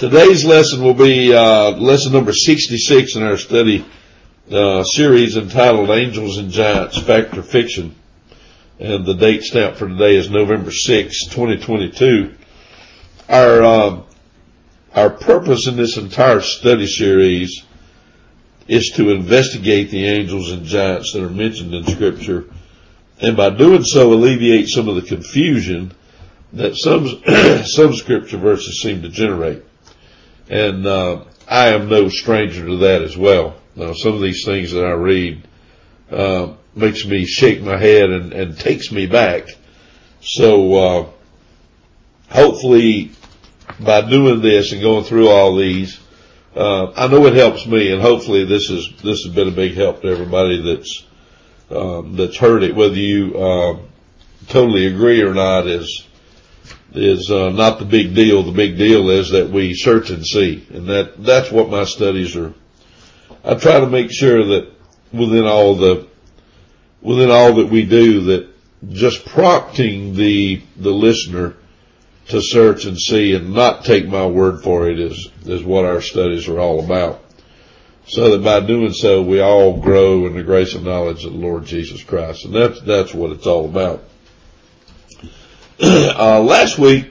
Today's lesson will be uh, lesson number 66 in our study uh, series entitled Angels and Giants Fact or Fiction. And the date stamp for today is November 6, 2022. Our, uh, our purpose in this entire study series is to investigate the angels and giants that are mentioned in scripture and by doing so alleviate some of the confusion that some, some scripture verses seem to generate. And, uh, I am no stranger to that as well. Now, some of these things that I read, uh, makes me shake my head and, and takes me back. So, uh, hopefully by doing this and going through all these, uh, I know it helps me and hopefully this is, this has been a big help to everybody that's, um, that's heard it, whether you, uh, totally agree or not is, is uh, not the big deal. The big deal is that we search and see, and that that's what my studies are. I try to make sure that within all the within all that we do, that just prompting the the listener to search and see and not take my word for it is is what our studies are all about. So that by doing so, we all grow in the grace and knowledge of the Lord Jesus Christ, and that's that's what it's all about. Uh, last week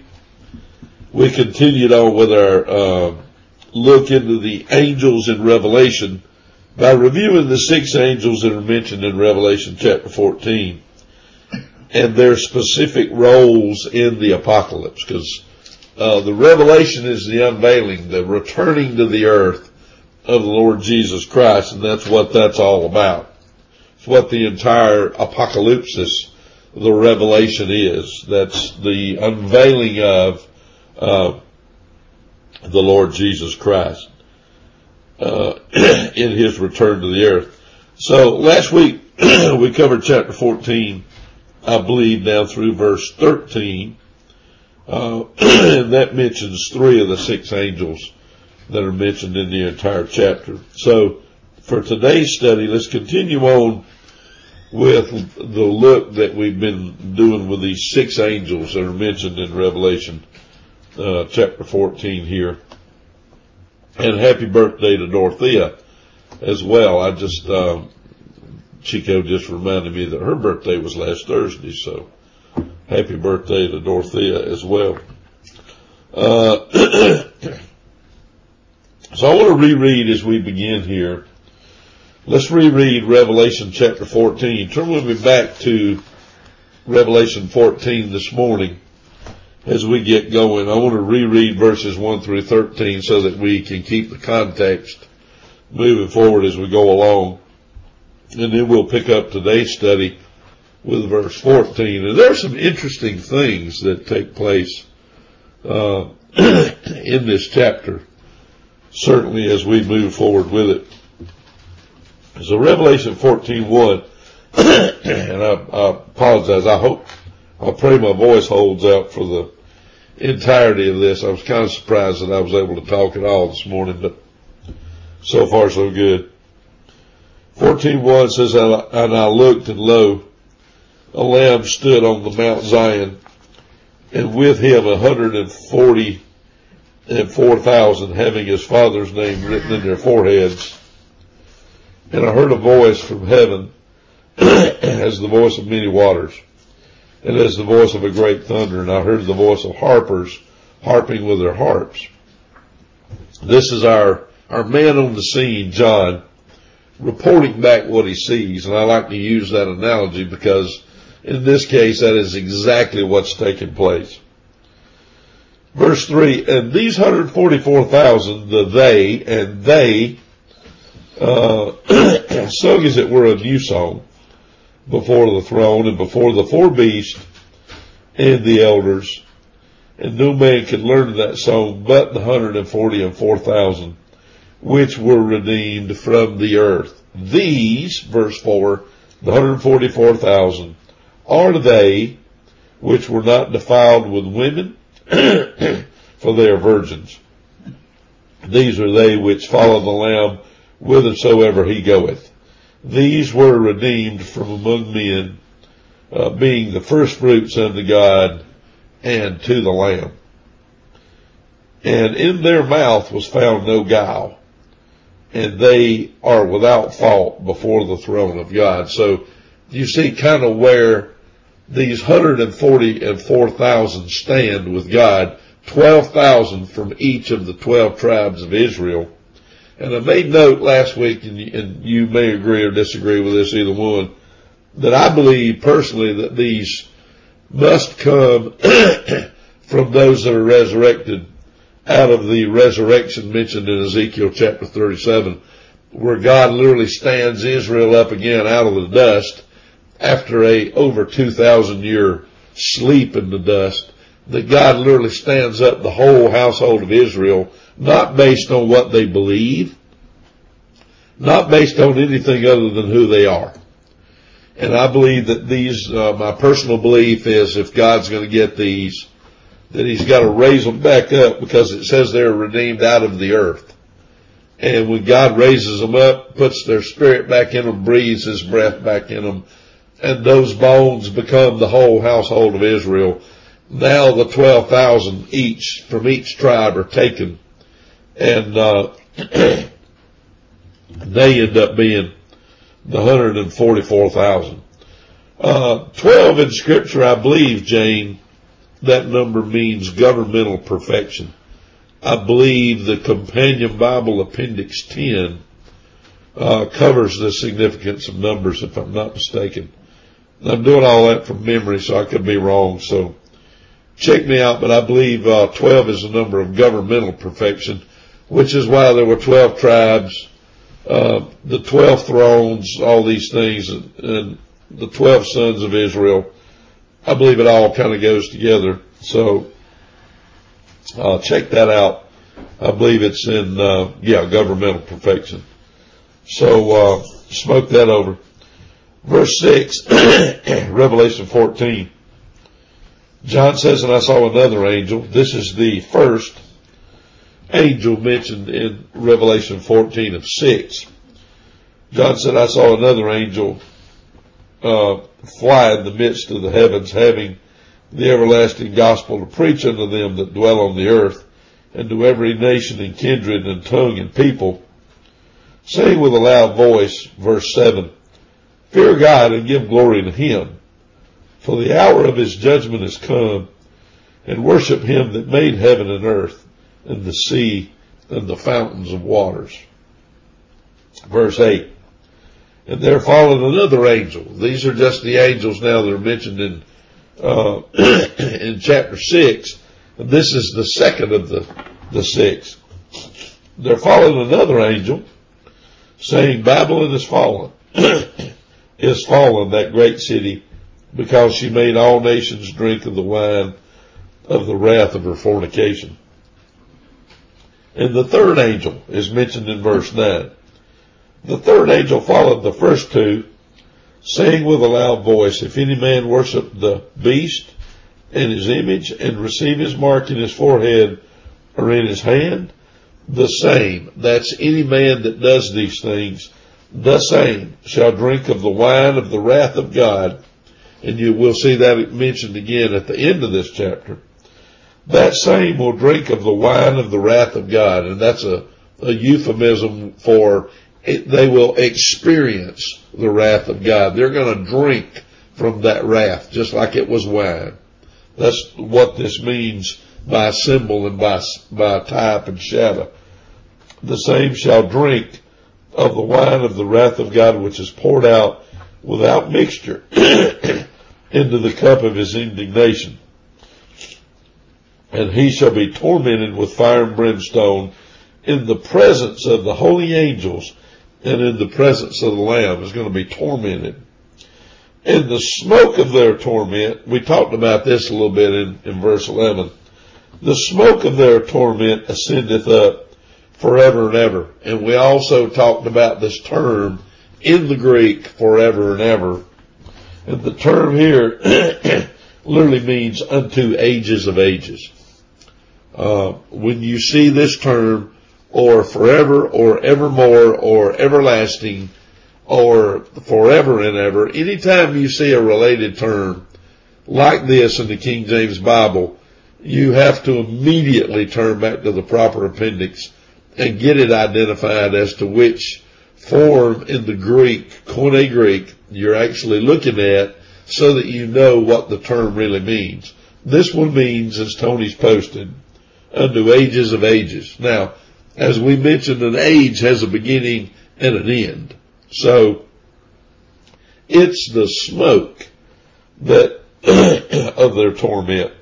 we continued on with our uh, look into the angels in Revelation by reviewing the six angels that are mentioned in Revelation chapter 14 and their specific roles in the apocalypse because uh, the revelation is the unveiling, the returning to the earth of the Lord Jesus Christ, and that's what that's all about. It's what the entire apocalypse the revelation is. That's the unveiling of uh, the Lord Jesus Christ uh, in His return to the earth. So last week we covered chapter 14, I believe, down through verse 13, uh, and that mentions three of the six angels that are mentioned in the entire chapter. So for today's study, let's continue on with the look that we've been doing with these six angels that are mentioned in Revelation uh, chapter 14 here. And happy birthday to Dorothea as well. I just, uh, Chico just reminded me that her birthday was last Thursday, so happy birthday to Dorothea as well. Uh, so I want to reread as we begin here Let's reread Revelation chapter 14. Turn with me back to Revelation 14 this morning as we get going. I want to reread verses 1 through 13 so that we can keep the context moving forward as we go along. And then we'll pick up today's study with verse 14. And there are some interesting things that take place uh, in this chapter, certainly as we move forward with it. So Revelation 14:1, and I, I, apologize. I hope, I pray my voice holds out for the entirety of this. I was kind of surprised that I was able to talk at all this morning, but so far so good. 14:1 says, and I looked and lo, a lamb stood on the Mount Zion, and with him a hundred and forty and four thousand having his father's name written in their foreheads and I heard a voice from heaven as the voice of many waters and as the voice of a great thunder. And I heard the voice of harpers harping with their harps. This is our, our man on the scene, John, reporting back what he sees. And I like to use that analogy because in this case, that is exactly what's taking place. Verse three, and these 144,000, the they, and they uh, sung as it were a new song before the throne and before the four beasts and the elders. And no man could learn that song but the hundred and forty and four thousand which were redeemed from the earth. These, verse four, the hundred and forty-four thousand are they which were not defiled with women, for they are virgins. These are they which follow the Lamb whithersoever he goeth. These were redeemed from among men, uh, being the first fruits unto God and to the Lamb. And in their mouth was found no guile. And they are without fault before the throne of God. So you see kind of where these 144,000 stand with God, 12,000 from each of the 12 tribes of Israel. And I made note last week, and you, and you may agree or disagree with this, either one, that I believe personally that these must come from those that are resurrected out of the resurrection mentioned in Ezekiel chapter 37, where God literally stands Israel up again out of the dust after a over 2,000 year sleep in the dust, that God literally stands up the whole household of Israel, not based on what they believe, not based on anything other than who they are. And I believe that these, uh, my personal belief is if God's going to get these, that he's got to raise them back up because it says they're redeemed out of the earth. And when God raises them up, puts their spirit back in them, breathes his breath back in them, and those bones become the whole household of Israel. Now the 12,000 each from each tribe are taken and, uh, they end up being the 144,000. Uh, 12 in scripture, I believe, Jane, that number means governmental perfection. I believe the companion Bible appendix 10 uh, covers the significance of numbers if I'm not mistaken. I'm doing all that from memory, so I could be wrong. So check me out, but I believe uh, 12 is the number of governmental perfection, which is why there were 12 tribes, uh, the 12 thrones, all these things, and, and the 12 sons of Israel. I believe it all kind of goes together. So uh, check that out. I believe it's in, uh, yeah, governmental perfection. So uh, smoke that over. Verse 6, Revelation 14. John says, and I saw another angel. This is the first angel mentioned in Revelation 14 of 6. John said, I saw another angel uh, fly in the midst of the heavens, having the everlasting gospel to preach unto them that dwell on the earth, and to every nation and kindred and tongue and people, saying with a loud voice, verse 7, Fear God and give glory to Him, for the hour of His judgment is come, and worship Him that made heaven and earth, and the sea, and the fountains of waters. Verse 8. And there followed another angel. These are just the angels now that are mentioned in, uh, in chapter 6. And this is the second of the, the six. There followed another angel saying, Babylon is fallen is fallen, that great city, because she made all nations drink of the wine of the wrath of her fornication. And the third angel is mentioned in verse 9. The third angel followed the first two, saying with a loud voice, If any man worship the beast and his image and receive his mark in his forehead or in his hand, the same, that's any man that does these things, the same shall drink of the wine of the wrath of God. And you will see that mentioned again at the end of this chapter. That same will drink of the wine of the wrath of God. And that's a, a euphemism for it, they will experience the wrath of God. They're going to drink from that wrath just like it was wine. That's what this means by symbol and by, by type and shadow. The same shall drink of the wine of the wrath of God which is poured out without mixture into the cup of his indignation. And he shall be tormented with fire and brimstone in the presence of the holy angels and in the presence of the Lamb is going to be tormented. In the smoke of their torment, we talked about this a little bit in, in verse 11. The smoke of their torment ascendeth up forever and ever. And we also talked about this term in the Greek forever and ever. And the term here literally means unto ages of ages. Uh, when you see this term or forever or evermore or everlasting or forever and ever, anytime you see a related term like this in the King James Bible, you have to immediately turn back to the proper appendix and get it identified as to which form in the Greek, Koine Greek, you're actually looking at so that you know what the term really means. This one means, as Tony's posted, unto ages of ages. Now, as we mentioned, an age has a beginning and an end. So, it's the smoke that, of their torment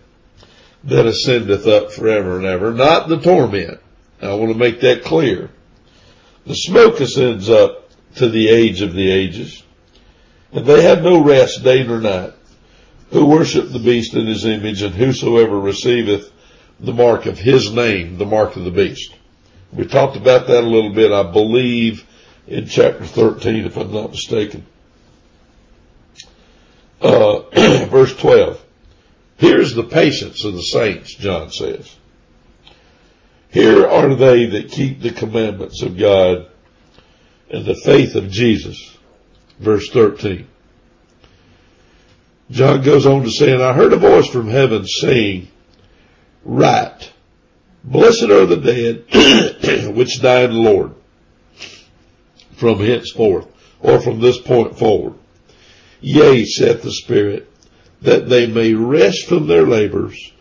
that ascendeth up forever and ever, not the torment. I want to make that clear. The smoke ascends up to the age of the ages, and they have no rest day nor night, who worship the beast in his image, and whosoever receiveth the mark of his name, the mark of the beast. We talked about that a little bit, I believe, in chapter 13, if I'm not mistaken. Uh, verse 12. Here's the patience of the saints, John says. Here are they that keep the commandments of God and the faith of Jesus. Verse 13. John goes on to say, and I heard a voice from heaven saying, Write, blessed are the dead which die in the Lord from henceforth, or from this point forward. Yea, saith the Spirit, that they may rest from their labors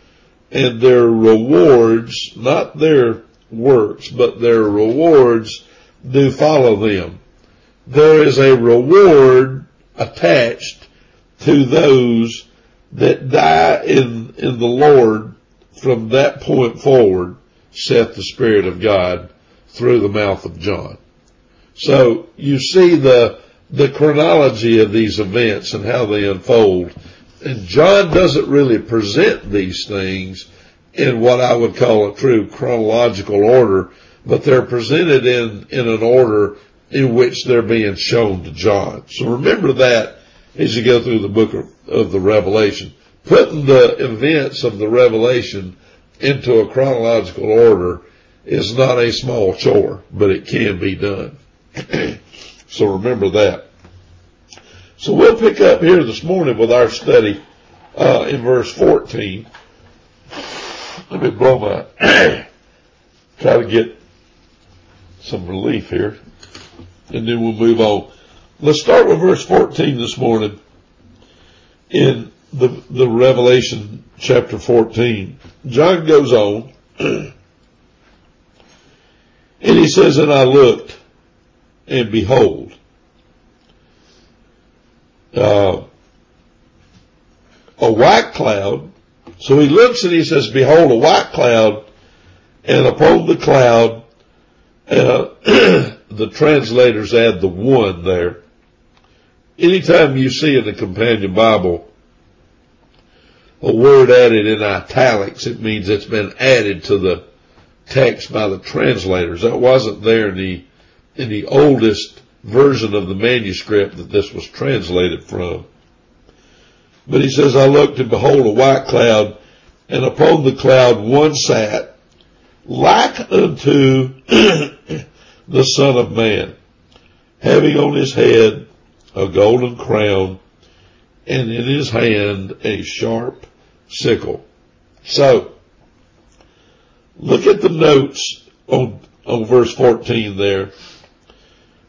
and their rewards, not their works, but their rewards do follow them. There is a reward attached to those that die in, in the Lord from that point forward, saith the Spirit of God through the mouth of John. So you see the, the chronology of these events and how they unfold and John doesn't really present these things in what I would call a true chronological order, but they're presented in, in an order in which they're being shown to John. So remember that as you go through the book of, of the Revelation. Putting the events of the Revelation into a chronological order is not a small chore, but it can be done. so remember that. So we'll pick up here this morning with our study uh, in verse 14. Let me blow my, try to get some relief here, and then we'll move on. Let's start with verse 14 this morning in the, the Revelation chapter 14. John goes on, and he says, And I looked, and behold, uh, a white cloud. So he looks and he says, behold, a white cloud, and upon the cloud, uh, the translators add the one there. Anytime you see in the companion Bible a word added in italics, it means it's been added to the text by the translators. That wasn't there in the, in the oldest version of the manuscript that this was translated from. But he says, I looked and behold a white cloud and upon the cloud one sat like unto the son of man having on his head a golden crown and in his hand a sharp sickle. So look at the notes on, on verse 14 there.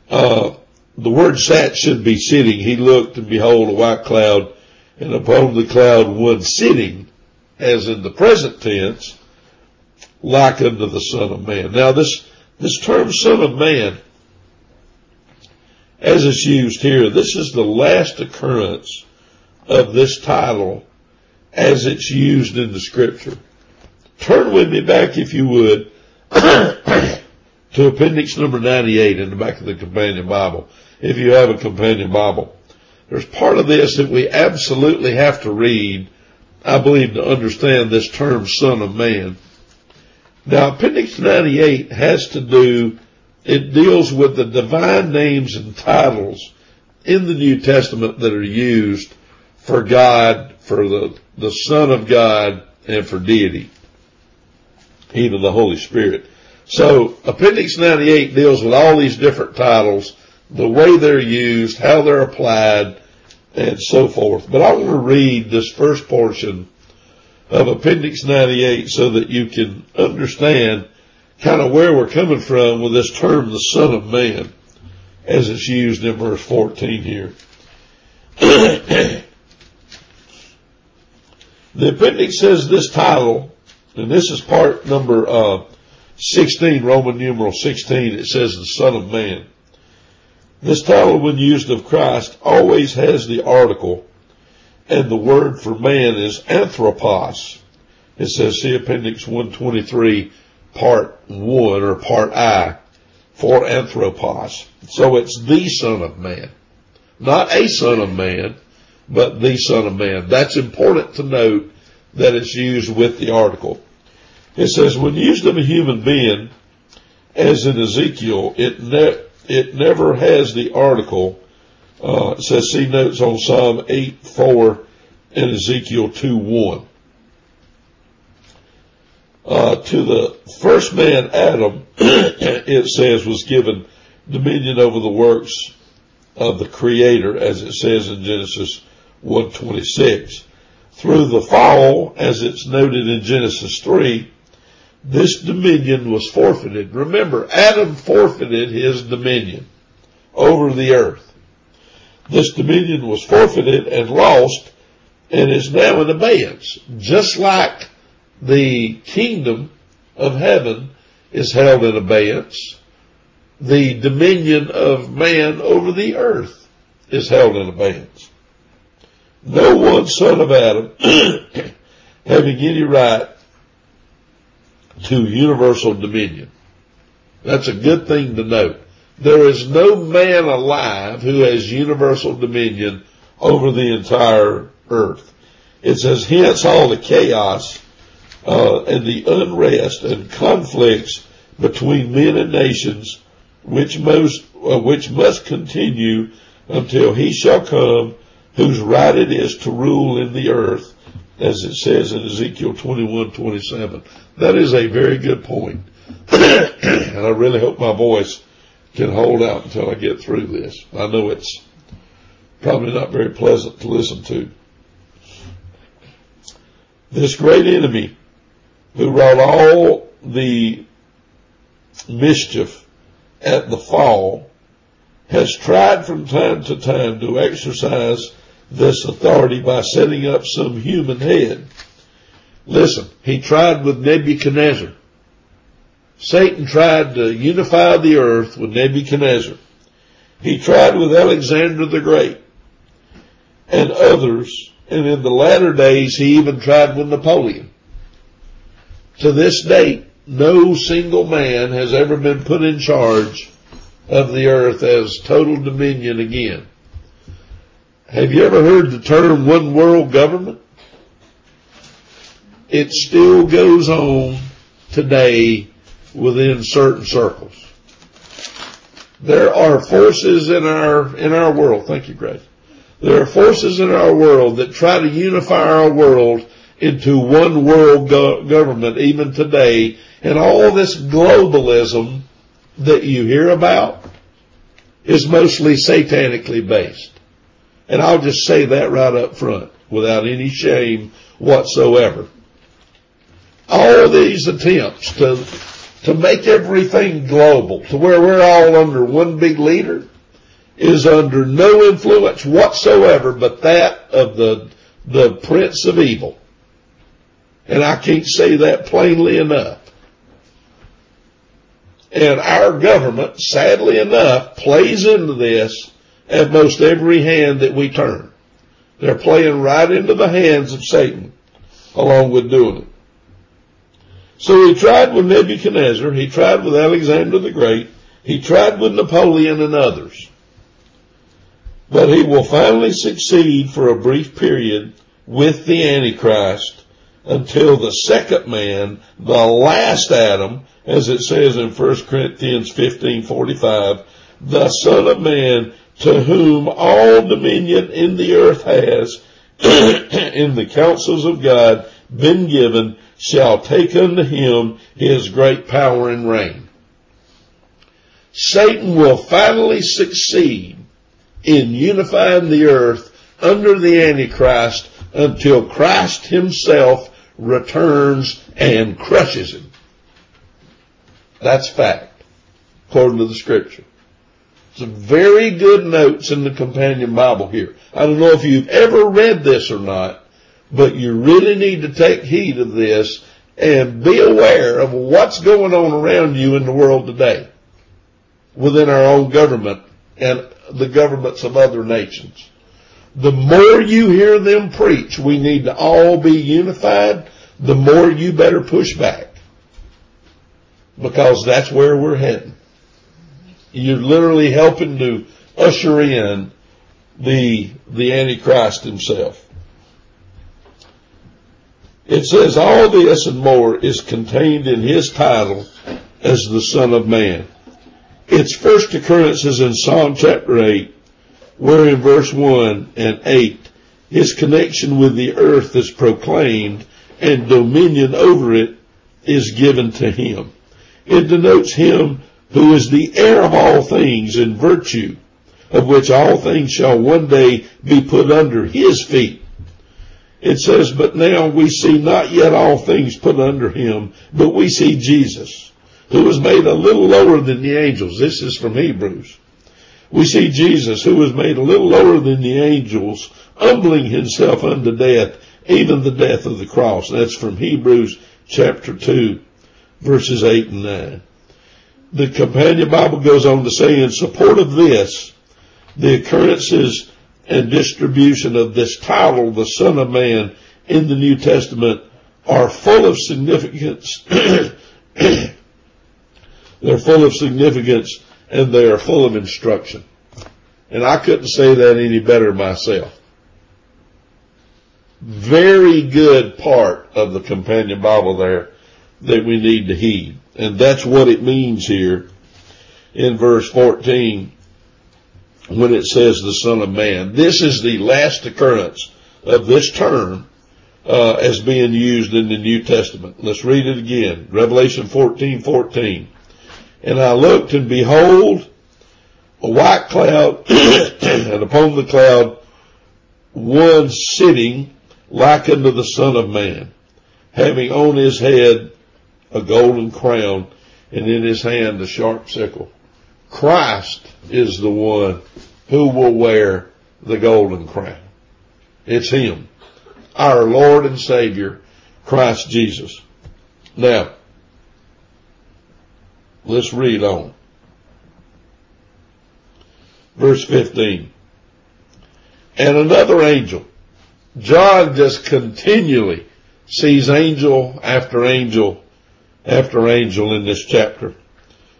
Uh, the word sat should be sitting. He looked and behold a white cloud and upon the cloud one sitting as in the present tense like unto the son of man. Now this, this term son of man as it's used here, this is the last occurrence of this title as it's used in the scripture. Turn with me back if you would to appendix number 98 in the back of the companion Bible, if you have a companion Bible. There's part of this that we absolutely have to read, I believe, to understand this term son of man. Now appendix 98 has to do, it deals with the divine names and titles in the New Testament that are used for God, for the, the Son of God, and for deity, even the Holy Spirit. So Appendix 98 deals with all these different titles, the way they're used, how they're applied, and so forth. But I want to read this first portion of Appendix 98 so that you can understand kind of where we're coming from with this term, the Son of Man, as it's used in verse 14 here. the appendix says this title, and this is part number uh, 16, Roman numeral 16, it says the Son of Man. This title, when used of Christ, always has the article, and the word for man is anthropos. It says, see Appendix 123, Part 1, or Part I, for anthropos. So it's the Son of Man. Not a Son of Man, but the Son of Man. That's important to note that it's used with the article. It says, when used of a human being, as in Ezekiel, it, ne- it never has the article. Uh, it says, see notes on Psalm 8, 4 and Ezekiel 2, 1. Uh, to the first man, Adam, it says, was given dominion over the works of the Creator, as it says in Genesis 126. Through the fall, as it's noted in Genesis 3, this dominion was forfeited. Remember, Adam forfeited his dominion over the earth. This dominion was forfeited and lost and is now in abeyance, just like the kingdom of heaven is held in abeyance. The dominion of man over the earth is held in abeyance. No one son of Adam having any right to universal dominion. That's a good thing to note. There is no man alive who has universal dominion over the entire earth. It says, hence all the chaos uh, and the unrest and conflicts between men and nations, which most uh, which must continue until he shall come, whose right it is to rule in the earth, as it says in Ezekiel 21, 27. That is a very good point. and I really hope my voice can hold out until I get through this. I know it's probably not very pleasant to listen to. This great enemy who wrought all the mischief at the fall has tried from time to time to exercise this authority by setting up some human head. Listen, he tried with Nebuchadnezzar. Satan tried to unify the earth with Nebuchadnezzar. He tried with Alexander the Great and others, and in the latter days he even tried with Napoleon. To this date, no single man has ever been put in charge of the earth as total dominion again. Have you ever heard the term one world government? It still goes on today within certain circles. There are forces in our, in our world. Thank you, Grace. There are forces in our world that try to unify our world into one world go- government even today. And all this globalism that you hear about is mostly satanically based. And I'll just say that right up front without any shame whatsoever. All these attempts to, to make everything global to where we're all under one big leader is under no influence whatsoever but that of the, the prince of evil. And I can't say that plainly enough. And our government, sadly enough, plays into this at most every hand that we turn. They're playing right into the hands of Satan along with doing it. So he tried with Nebuchadnezzar, he tried with Alexander the Great, he tried with Napoleon and others. But he will finally succeed for a brief period with the Antichrist until the second man, the last Adam, as it says in 1 Corinthians 15:45, the Son of Man to whom all dominion in the earth has, in the counsels of God, been given, shall take unto him his great power and reign. Satan will finally succeed in unifying the earth under the Antichrist until Christ himself returns and crushes him. That's fact, according to the scripture. Some very good notes in the companion Bible here. I don't know if you've ever read this or not, but you really need to take heed of this and be aware of what's going on around you in the world today within our own government and the governments of other nations. The more you hear them preach, we need to all be unified, the more you better push back. Because that's where we're heading. You're literally helping to usher in the, the Antichrist himself. It says all this and more is contained in his title as the Son of Man. Its first occurrence is in Psalm chapter 8, where in verse 1 and 8, his connection with the earth is proclaimed and dominion over it is given to him. It denotes him who is the heir of all things in virtue of which all things shall one day be put under his feet. It says, but now we see not yet all things put under him, but we see Jesus, who was made a little lower than the angels. This is from Hebrews. We see Jesus, who was made a little lower than the angels, humbling himself unto death, even the death of the cross. That's from Hebrews chapter 2, verses 8 and 9. The companion Bible goes on to say in support of this, the occurrences and distribution of this title, the Son of Man, in the New Testament are full of significance. They're full of significance and they are full of instruction. And I couldn't say that any better myself. Very good part of the companion Bible there that we need to heed. And that's what it means here in verse 14 when it says the Son of Man. This is the last occurrence of this term uh, as being used in the New Testament. Let's read it again. Revelation 14, 14. And I looked and behold a white cloud and upon the cloud one sitting like unto the Son of Man, having on his head a golden crown and in his hand a sharp sickle. Christ is the one who will wear the golden crown. It's Him. Our Lord and Savior, Christ Jesus. Now, let's read on. Verse 15. And another angel. John just continually sees angel after angel after angel in this chapter.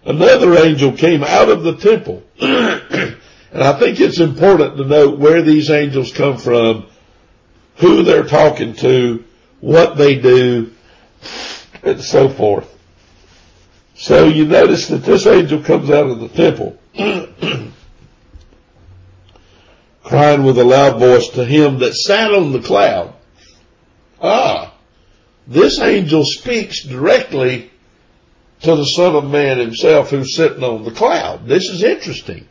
Another angel came out of the temple. and I think it's important to note where these angels come from, who they're talking to, what they do, and so forth. So you notice that this angel comes out of the temple, crying with a loud voice to him that sat on the cloud. Ah, this angel speaks directly to the Son of Man himself who's sitting on the cloud. This is interesting.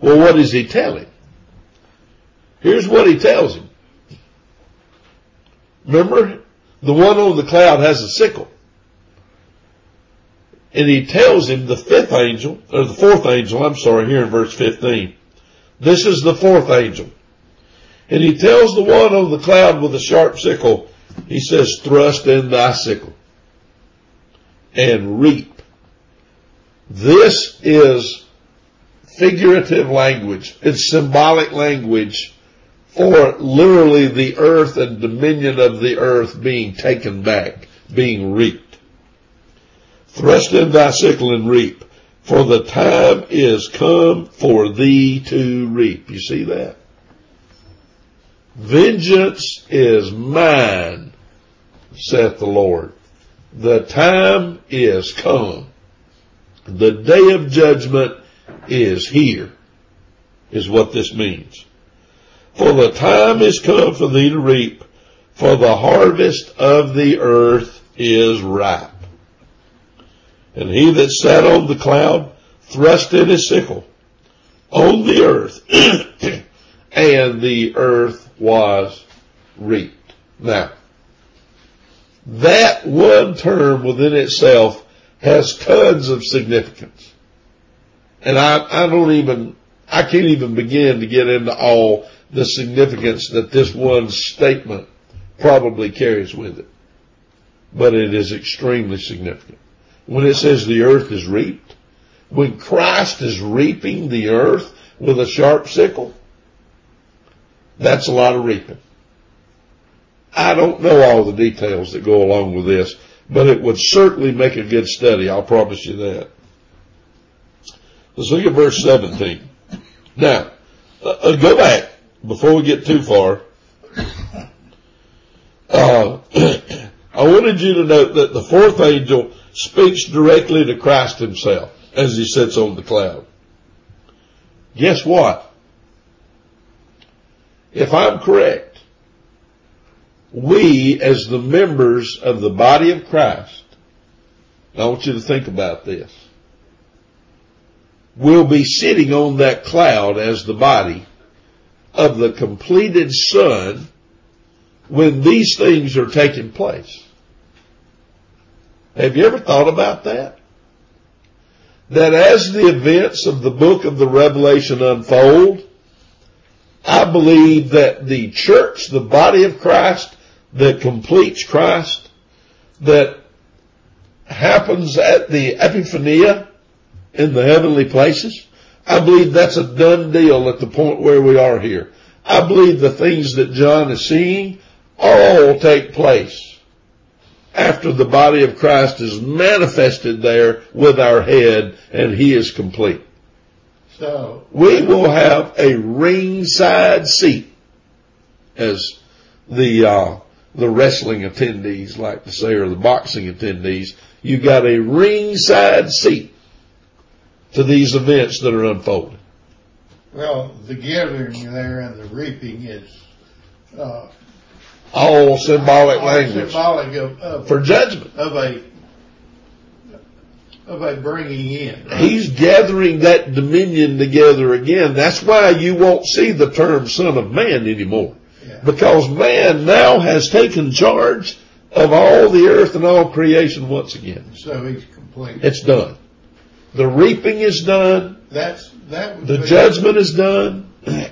Well, what does he tell him? Here's what he tells him. Remember, the one on the cloud has a sickle. And he tells him the fifth angel, or the fourth angel, I'm sorry, here in verse 15. This is the fourth angel. And he tells the one on the cloud with the sharp sickle, he says, thrust in thy sickle and reap. This is figurative language. It's symbolic language for literally the earth and dominion of the earth being taken back, being reaped. Thrust in thy sickle and reap, for the time is come for thee to reap. You see that? Vengeance is mine, saith the Lord. The time is come. The day of judgment is here, is what this means. For the time is come for thee to reap, for the harvest of the earth is ripe. And he that sat on the cloud thrust in his sickle on the earth, and the earth was reaped. Now, that one term within itself has tons of significance. And I, I don't even, I can't even begin to get into all the significance that this one statement probably carries with it. But it is extremely significant. When it says the earth is reaped, when Christ is reaping the earth with a sharp sickle, that's a lot of reaping. I don't know all the details that go along with this, but it would certainly make a good study. I'll promise you that. Let's look at verse 17. Now, uh, go back before we get too far. Uh, I wanted you to note that the fourth angel speaks directly to Christ himself as he sits on the cloud. Guess what? If I'm correct, we as the members of the body of Christ, I want you to think about this, will be sitting on that cloud as the body of the completed Son when these things are taking place. Have you ever thought about that? That as the events of the book of the Revelation unfold, I believe that the church, the body of Christ, that completes Christ, that happens at the Epiphania in the heavenly places, I believe that's a done deal at the point where we are here. I believe the things that John is seeing all take place after the body of Christ is manifested there with our head and he is complete. So we will have a ringside seat as the uh, the wrestling attendees like to say, or the boxing attendees, you got a ringside seat to these events that are unfolding. Well, the gathering there and the reaping is uh, all symbolic all language. symbolic of, of, for judgment. of a of a bringing in. Right? He's gathering that dominion together again. That's why you won't see the term "son of man" anymore because man now has taken charge of all the earth and all creation once again. So he's complete. It's done. The reaping is done. That's that. the judgment is done. yeah,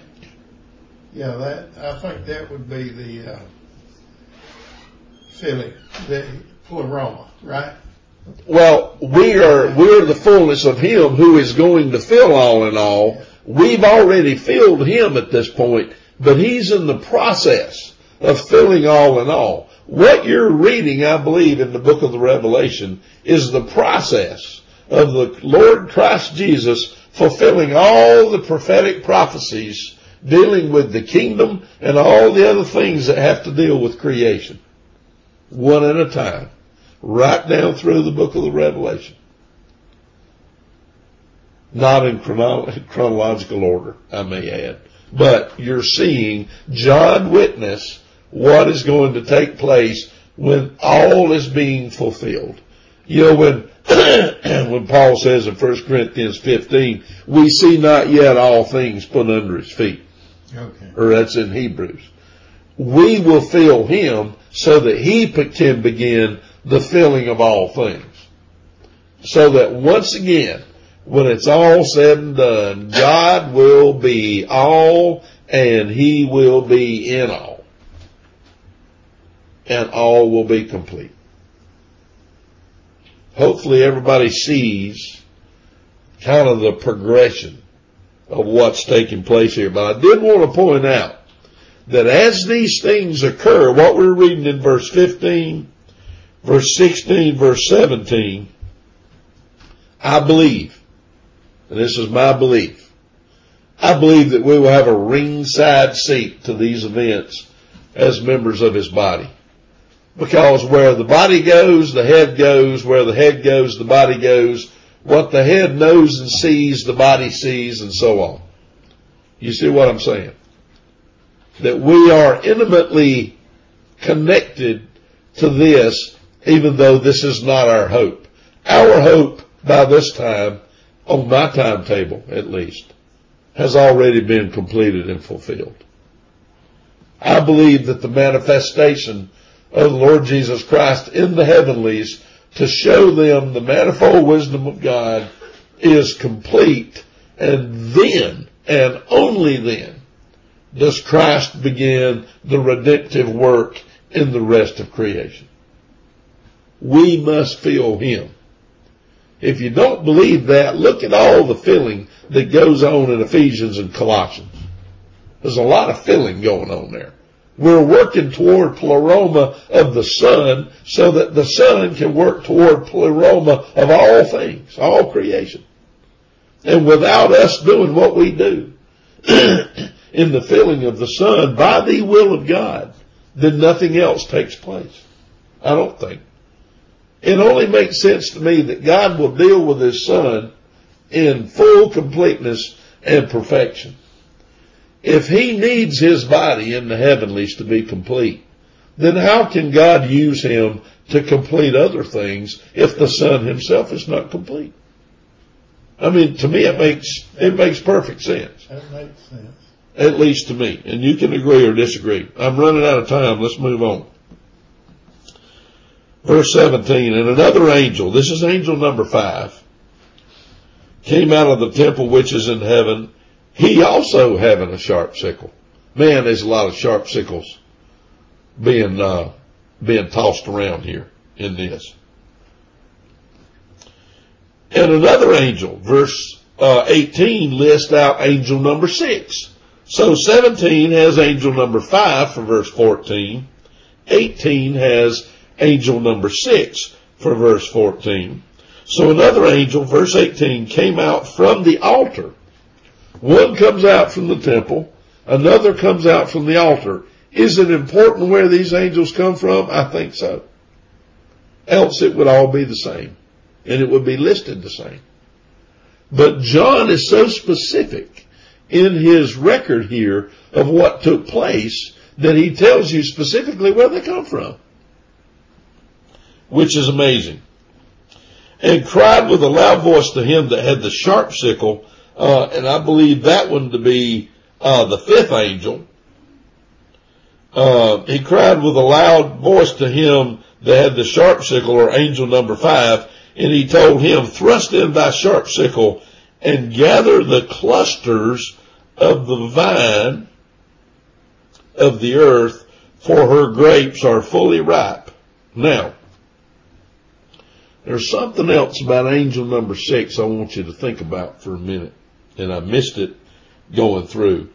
that I think that would be the uh, feeling, the pleroma, right? Well, we are we're the fullness of Him who is going to fill all in all. We've already filled Him at this point but he's in the process of filling all in all. What you're reading, I believe, in the book of the Revelation is the process of the Lord Christ Jesus fulfilling all the prophetic prophecies dealing with the kingdom and all the other things that have to deal with creation. One at a time. Right down through the book of the Revelation. Not in chronological order, I may add but you're seeing John witness what is going to take place when all is being fulfilled. You know, when, when Paul says in 1 Corinthians 15, we see not yet all things put under his feet. Okay. Or that's in Hebrews. We will fill him so that he can begin the filling of all things. So that once again, when it's all said and done, God will be all and he will be in all. And all will be complete. Hopefully everybody sees kind of the progression of what's taking place here. But I did want to point out that as these things occur, what we're reading in verse 15, verse 16, verse 17, I believe and this is my belief, I believe that we will have a ringside seat to these events as members of his body. Because where the body goes, the head goes. Where the head goes, the body goes. What the head knows and sees, the body sees, and so on. You see what I'm saying? That we are intimately connected to this, even though this is not our hope. Our hope by this time on my timetable at least, has already been completed and fulfilled. I believe that the manifestation of the Lord Jesus Christ in the heavenlies to show them the manifold wisdom of God is complete and then and only then does Christ begin the redemptive work in the rest of creation. We must feel Him. If you don't believe that, look at all the filling that goes on in Ephesians and Colossians. There's a lot of filling going on there. We're working toward pleroma of the Son so that the Son can work toward pleroma of all things, all creation. And without us doing what we do in the filling of the Son by the will of God, then nothing else takes place. I don't think. It only makes sense to me that God will deal with His Son in full completeness and perfection. If He needs His body in the heavenlies to be complete, then how can God use Him to complete other things if the Son Himself is not complete? I mean, to me it makes, it makes perfect sense. That makes sense. At least to me. And you can agree or disagree. I'm running out of time. Let's move on. Verse 17, and another angel, this is angel number five, came out of the temple which is in heaven, he also having a sharp sickle. Man, there's a lot of sharp sickles being, uh, being tossed around here in this. And another angel, verse uh, 18 lists out angel number six. So 17 has angel number five for verse 14. 18 has angel number six for verse 14. So another angel, verse 18, came out from the altar. One comes out from the temple, another comes out from the altar. Is it important where these angels come from? I think so. Else it would all be the same. And it would be listed the same. But John is so specific in his record here of what took place that he tells you specifically where they come from which is amazing. And cried with a loud voice to him that had the sharp sickle, uh, and I believe that one to be uh, the fifth angel. Uh, he cried with a loud voice to him that had the sharp sickle, or angel number five, and he told him, thrust in thy sharp sickle and gather the clusters of the vine of the earth, for her grapes are fully ripe. Now, there's something else about angel number six I want you to think about for a minute, and I missed it going through.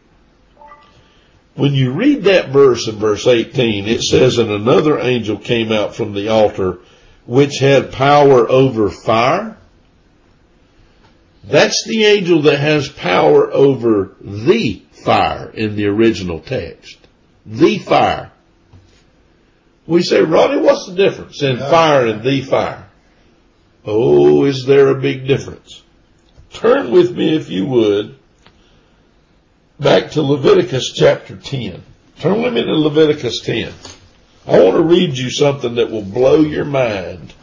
When you read that verse in verse 18, it says, and another angel came out from the altar which had power over fire. That's the angel that has power over the fire in the original text. The fire. We say, Ronnie, what's the difference in fire and the fire? Oh, is there a big difference? Turn with me, if you would, back to Leviticus chapter 10. Turn with me to Leviticus 10. I want to read you something that will blow your mind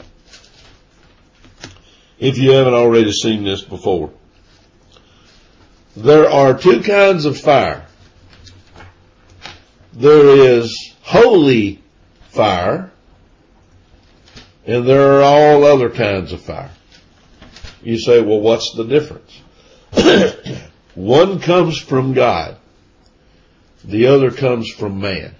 if you haven't already seen this before. There are two kinds of fire. There is holy fire and there are all other kinds of fire. You say, well, what's the difference? One comes from God. The other comes from man.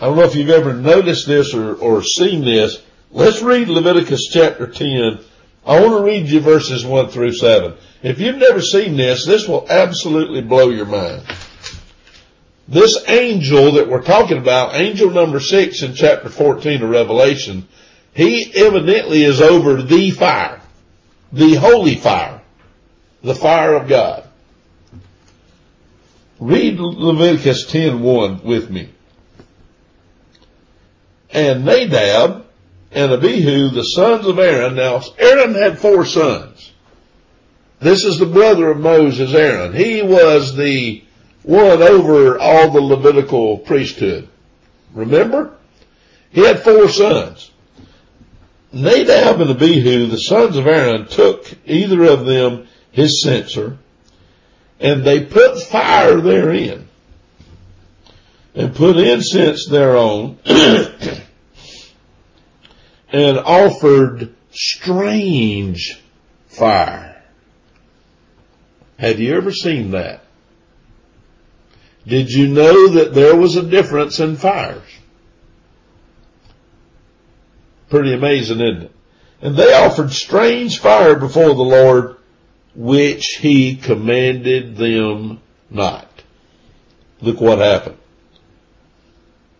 I don't know if you've ever noticed this or, or seen this. Let's read Leviticus chapter 10. I want to read you verses 1 through 7. If you've never seen this, this will absolutely blow your mind. This angel that we're talking about, angel number six in chapter 14 of Revelation, he evidently is over the fire, the holy fire, the fire of God. Read Leviticus 10:1 with me. And Nadab and Abihu, the sons of Aaron. Now, Aaron had four sons. This is the brother of Moses, Aaron. He was the one over all the Levitical priesthood. Remember? He had four sons. Nadab and Abihu, the sons of Aaron, took either of them his censer and they put fire therein and put incense thereon and offered strange fire. Have you ever seen that? Did you know that there was a difference in fires? Pretty amazing, isn't it? And they offered strange fire before the Lord, which he commanded them not. Look what happened.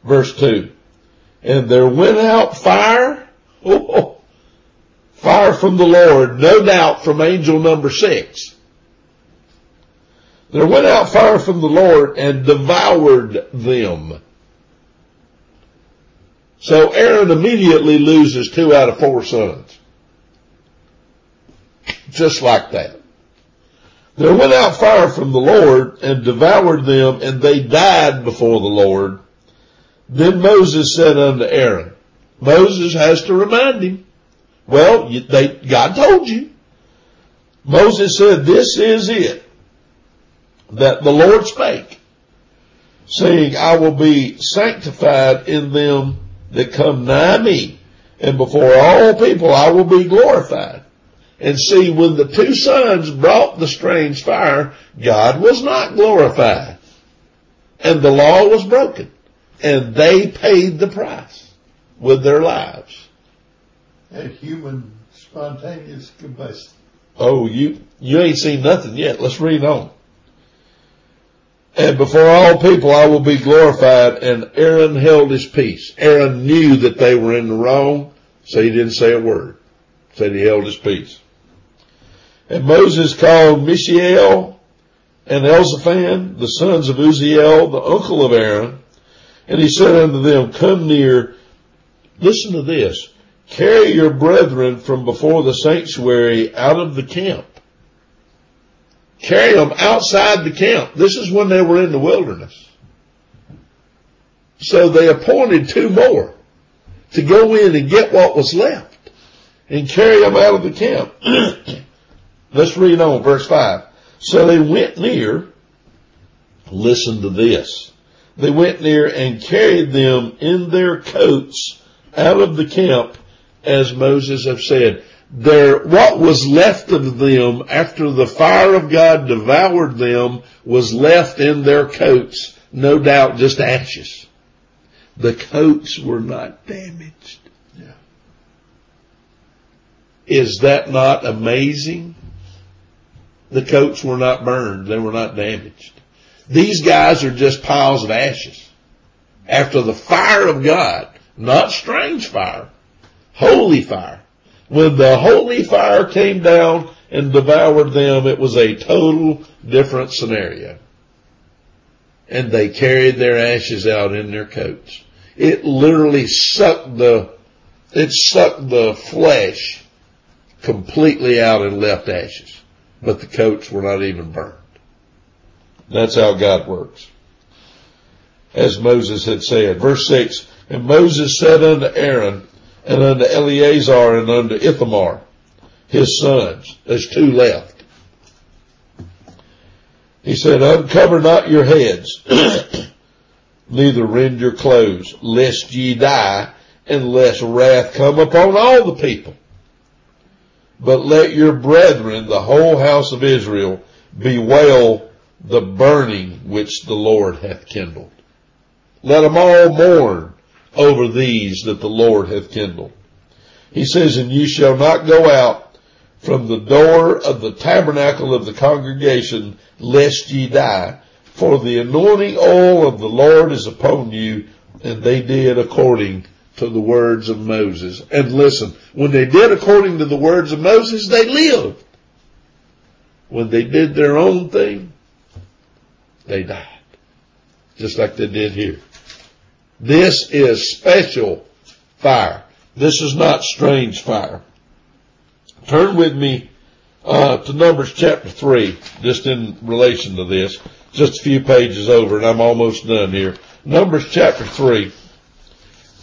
Verse 2. And there went out fire, oh, fire from the Lord, no doubt from angel number six. There went out fire from the Lord and devoured them. So Aaron immediately loses two out of four sons. Just like that. There went out fire from the Lord and devoured them and they died before the Lord. Then Moses said unto Aaron, Moses has to remind him. Well, they, God told you. Moses said, this is it that the Lord spake, saying, I will be sanctified in them that come nigh me, and before all people I will be glorified. And see, when the two sons brought the strange fire, God was not glorified. And the law was broken. And they paid the price with their lives. A human spontaneous combustion. Oh, you, you ain't seen nothing yet. Let's read on. And before all people I will be glorified. And Aaron held his peace. Aaron knew that they were in the wrong, so he didn't say a word. Said he held his peace. And Moses called Mishael and Elzaphan, the sons of Uzziel, the uncle of Aaron, and he said unto them, Come near, listen to this, carry your brethren from before the sanctuary out of the camp carry them outside the camp. This is when they were in the wilderness. So they appointed two more to go in and get what was left and carry them out of the camp. Let's read on verse five. So they went near, listen to this. They went near and carried them in their coats out of the camp as Moses have said their, what was left of them after the fire of God devoured them was left in their coats, no doubt just ashes. The coats were not damaged. Yeah. Is that not amazing? The coats were not burned. They were not damaged. These guys are just piles of ashes. After the fire of God, not strange fire, holy fire, when the holy fire came down and devoured them, it was a total different scenario. And they carried their ashes out in their coats. It literally sucked the, it sucked the flesh completely out and left ashes. But the coats were not even burned. That's how God works. As Moses had said. Verse 6, And Moses said unto Aaron, and unto Eleazar and unto Ithamar, his sons. There's two left. He said, uncover not your heads, neither rend your clothes, lest ye die, and lest wrath come upon all the people. But let your brethren, the whole house of Israel, bewail the burning which the Lord hath kindled. Let them all mourn over these that the Lord hath kindled. He says, and you shall not go out from the door of the tabernacle of the congregation lest ye die. For the anointing oil of the Lord is upon you. And they did according to the words of Moses. And listen, when they did according to the words of Moses, they lived. When they did their own thing, they died. Just like they did here. This is special fire. This is not strange fire. Turn with me uh, to Numbers chapter 3, just in relation to this. Just a few pages over, and I'm almost done here. Numbers chapter 3.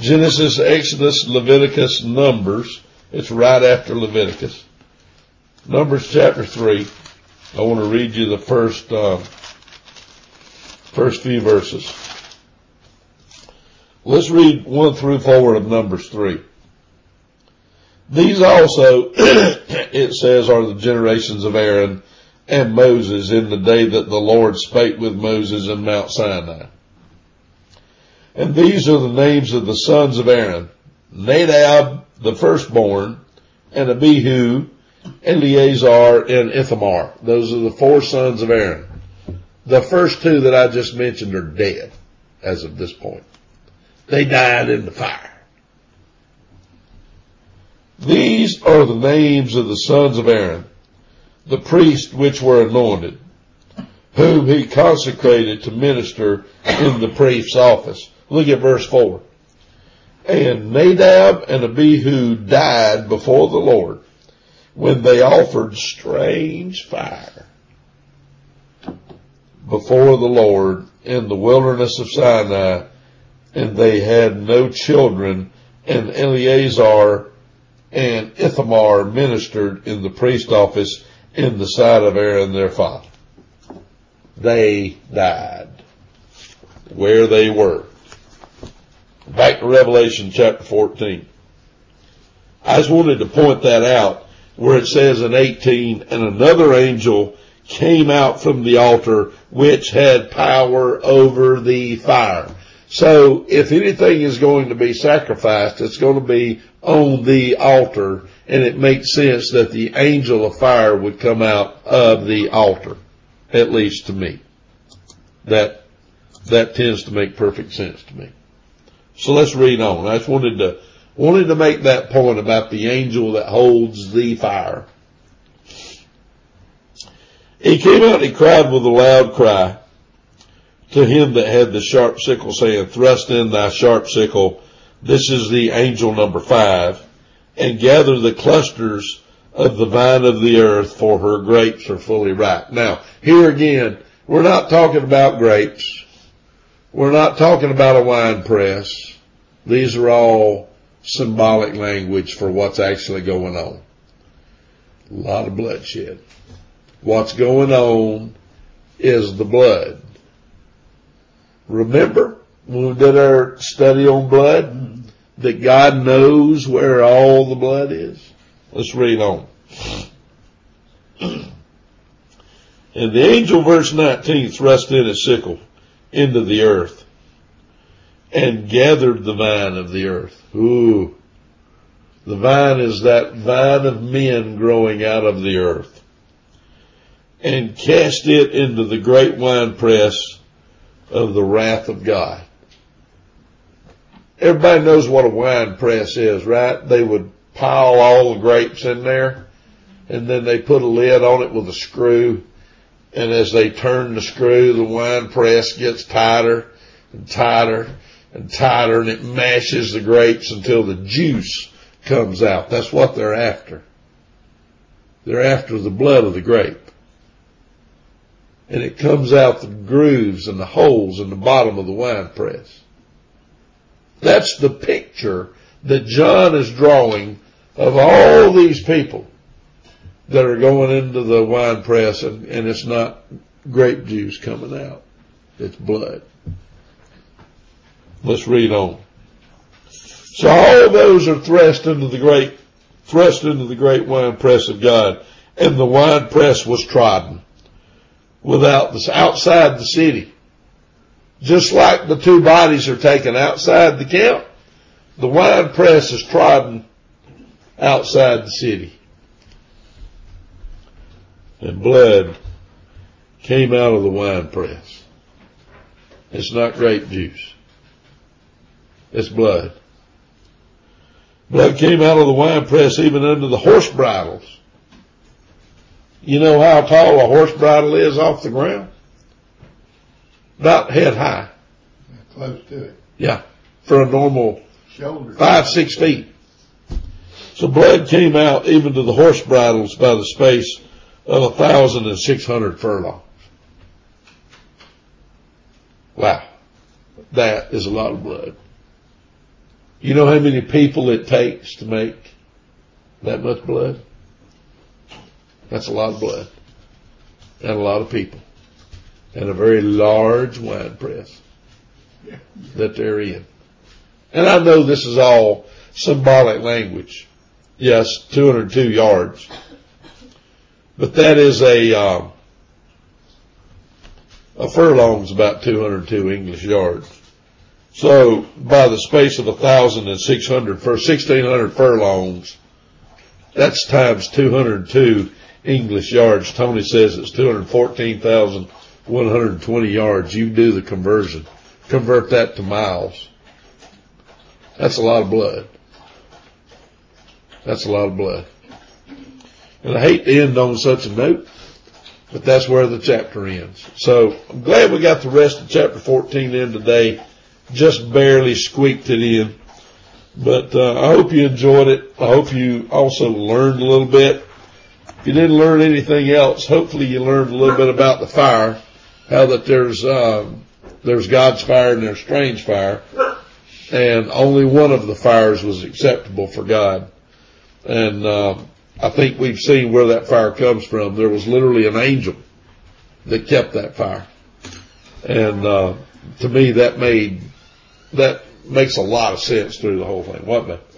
Genesis, Exodus, Leviticus, Numbers. It's right after Leviticus. Numbers chapter 3. I want to read you the first, uh, first few verses. Let's read one through four of Numbers three. These also, it says, are the generations of Aaron and Moses in the day that the Lord spake with Moses in Mount Sinai. And these are the names of the sons of Aaron, Nadab, the firstborn, and Abihu, Eleazar, and Ithamar. Those are the four sons of Aaron. The first two that I just mentioned are dead as of this point. They died in the fire. These are the names of the sons of Aaron, the priests which were anointed, whom he consecrated to minister in the priest's office. Look at verse 4. And Nadab and Abihu died before the Lord when they offered strange fire before the Lord in the wilderness of Sinai, and they had no children, and Eleazar and Ithamar ministered in the priest office in the sight of Aaron their father. They died where they were. Back to Revelation chapter 14. I just wanted to point that out where it says in 18, and another angel came out from the altar which had power over the fire. So if anything is going to be sacrificed, it's going to be on the altar and it makes sense that the angel of fire would come out of the altar, at least to me. That, that tends to make perfect sense to me. So let's read on. I just wanted to, wanted to make that point about the angel that holds the fire. He came out and he cried with a loud cry to him that had the sharp sickle saying, thrust in thy sharp sickle. This is the angel number five and gather the clusters of the vine of the earth for her grapes are fully ripe. Now, here again, we're not talking about grapes. We're not talking about a wine press. These are all symbolic language for what's actually going on. A lot of bloodshed. What's going on is the blood. Remember when we did our study on blood that God knows where all the blood is? Let's read on. And the angel, verse 19, thrust in his sickle into the earth and gathered the vine of the earth. Ooh. The vine is that vine of men growing out of the earth and cast it into the great winepress of the wrath of God. Everybody knows what a wine press is, right? They would pile all the grapes in there and then they put a lid on it with a screw. And as they turn the screw, the wine press gets tighter and tighter and tighter and it mashes the grapes until the juice comes out. That's what they're after. They're after the blood of the grape and it comes out the grooves and the holes in the bottom of the wine press. That's the picture that John is drawing of all these people that are going into the wine press and, and it's not grape juice coming out. It's blood. Let's read on. So all those are thrust into the great, thrust into the great wine press of God and the wine press was trodden without the, outside the city. Just like the two bodies are taken outside the camp, the wine press is trodden outside the city. And blood came out of the wine press. It's not grape juice. It's blood. Blood came out of the wine press even under the horse bridles you know how tall a horse bridle is off the ground? About head high. Close to it. Yeah. For a normal Shoulder. five, six feet. So blood came out even to the horse bridles by the space of a thousand and six hundred furlongs. Wow. That is a lot of blood. You know how many people it takes to make that much blood? That's a lot of blood and a lot of people and a very large wine press that they're in. And I know this is all symbolic language. Yes, 202 yards. But that is a, um, a furlong's about 202 English yards. So by the space of a thousand and six hundred for sixteen hundred furlongs, that's times 202 English yards. Tony says it's 214,120 yards. You do the conversion. Convert that to miles. That's a lot of blood. That's a lot of blood. And I hate to end on such a note, but that's where the chapter ends. So I'm glad we got the rest of chapter 14 in today. Just barely squeaked it in. But uh, I hope you enjoyed it. I hope you also learned a little bit. If you didn't learn anything else, hopefully you learned a little bit about the fire, how that there's um, there's God's fire and there's strange fire, and only one of the fires was acceptable for God. And uh, I think we've seen where that fire comes from. There was literally an angel that kept that fire, and uh, to me that made that makes a lot of sense through the whole thing. What,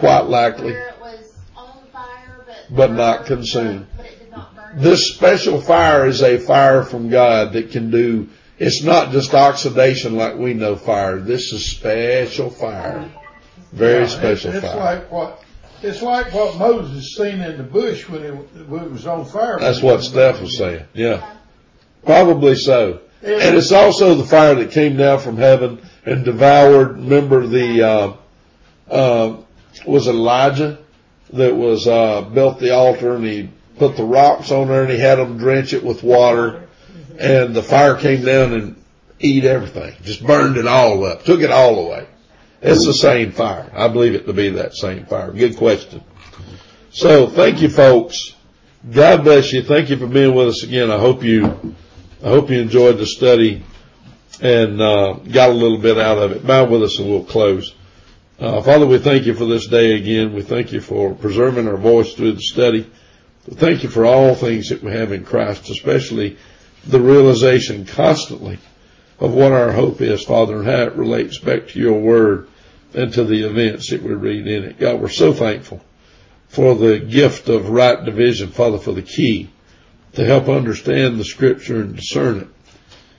Quite likely. Where it was on fire, but. But not consumed. But it did not burn. This special fire is a fire from God that can do, it's not just oxidation like we know fire. This is special fire. Very Yeah, special it's, it's fire. like what it's like what Moses seen in the bush when it, when it was on fire. That's what Steph was saying. Yeah. Probably so. And it's also the fire that came down from heaven and devoured, remember the, uh, uh, was Elijah that was, uh, built the altar and he put the rocks on there and he had them drench it with water and the fire came down and eat everything, just burned it all up, took it all away. It's the same fire. I believe it to be that same fire. Good question. So thank you folks. God bless you. Thank you for being with us again. I hope you, I hope you enjoyed the study and, uh, got a little bit out of it. Bow with us and we'll close. Uh, Father, we thank you for this day again. We thank you for preserving our voice through the study. We thank you for all things that we have in Christ, especially the realization constantly of what our hope is, Father, and how it relates back to your word and to the events that we read in it. God, we're so thankful for the gift of right division, Father, for the key to help understand the scripture and discern it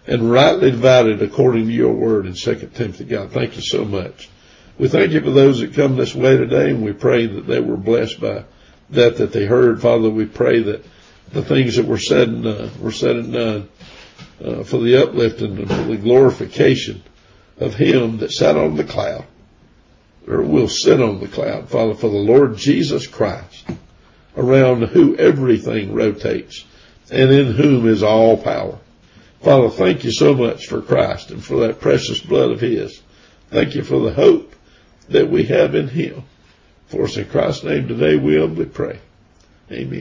and rightly divide it according to your word in 2 Timothy. God, thank you so much. We thank you for those that come this way today and we pray that they were blessed by that that they heard. Father, we pray that the things that were said and uh, were said and done uh, for the uplifting and for the glorification of Him that sat on the cloud, or will sit on the cloud, Father, for the Lord Jesus Christ, around who everything rotates, and in whom is all power. Father, thank you so much for Christ and for that precious blood of His. Thank you for the hope that we have in Him. For us in Christ's name today we humbly pray. Amen.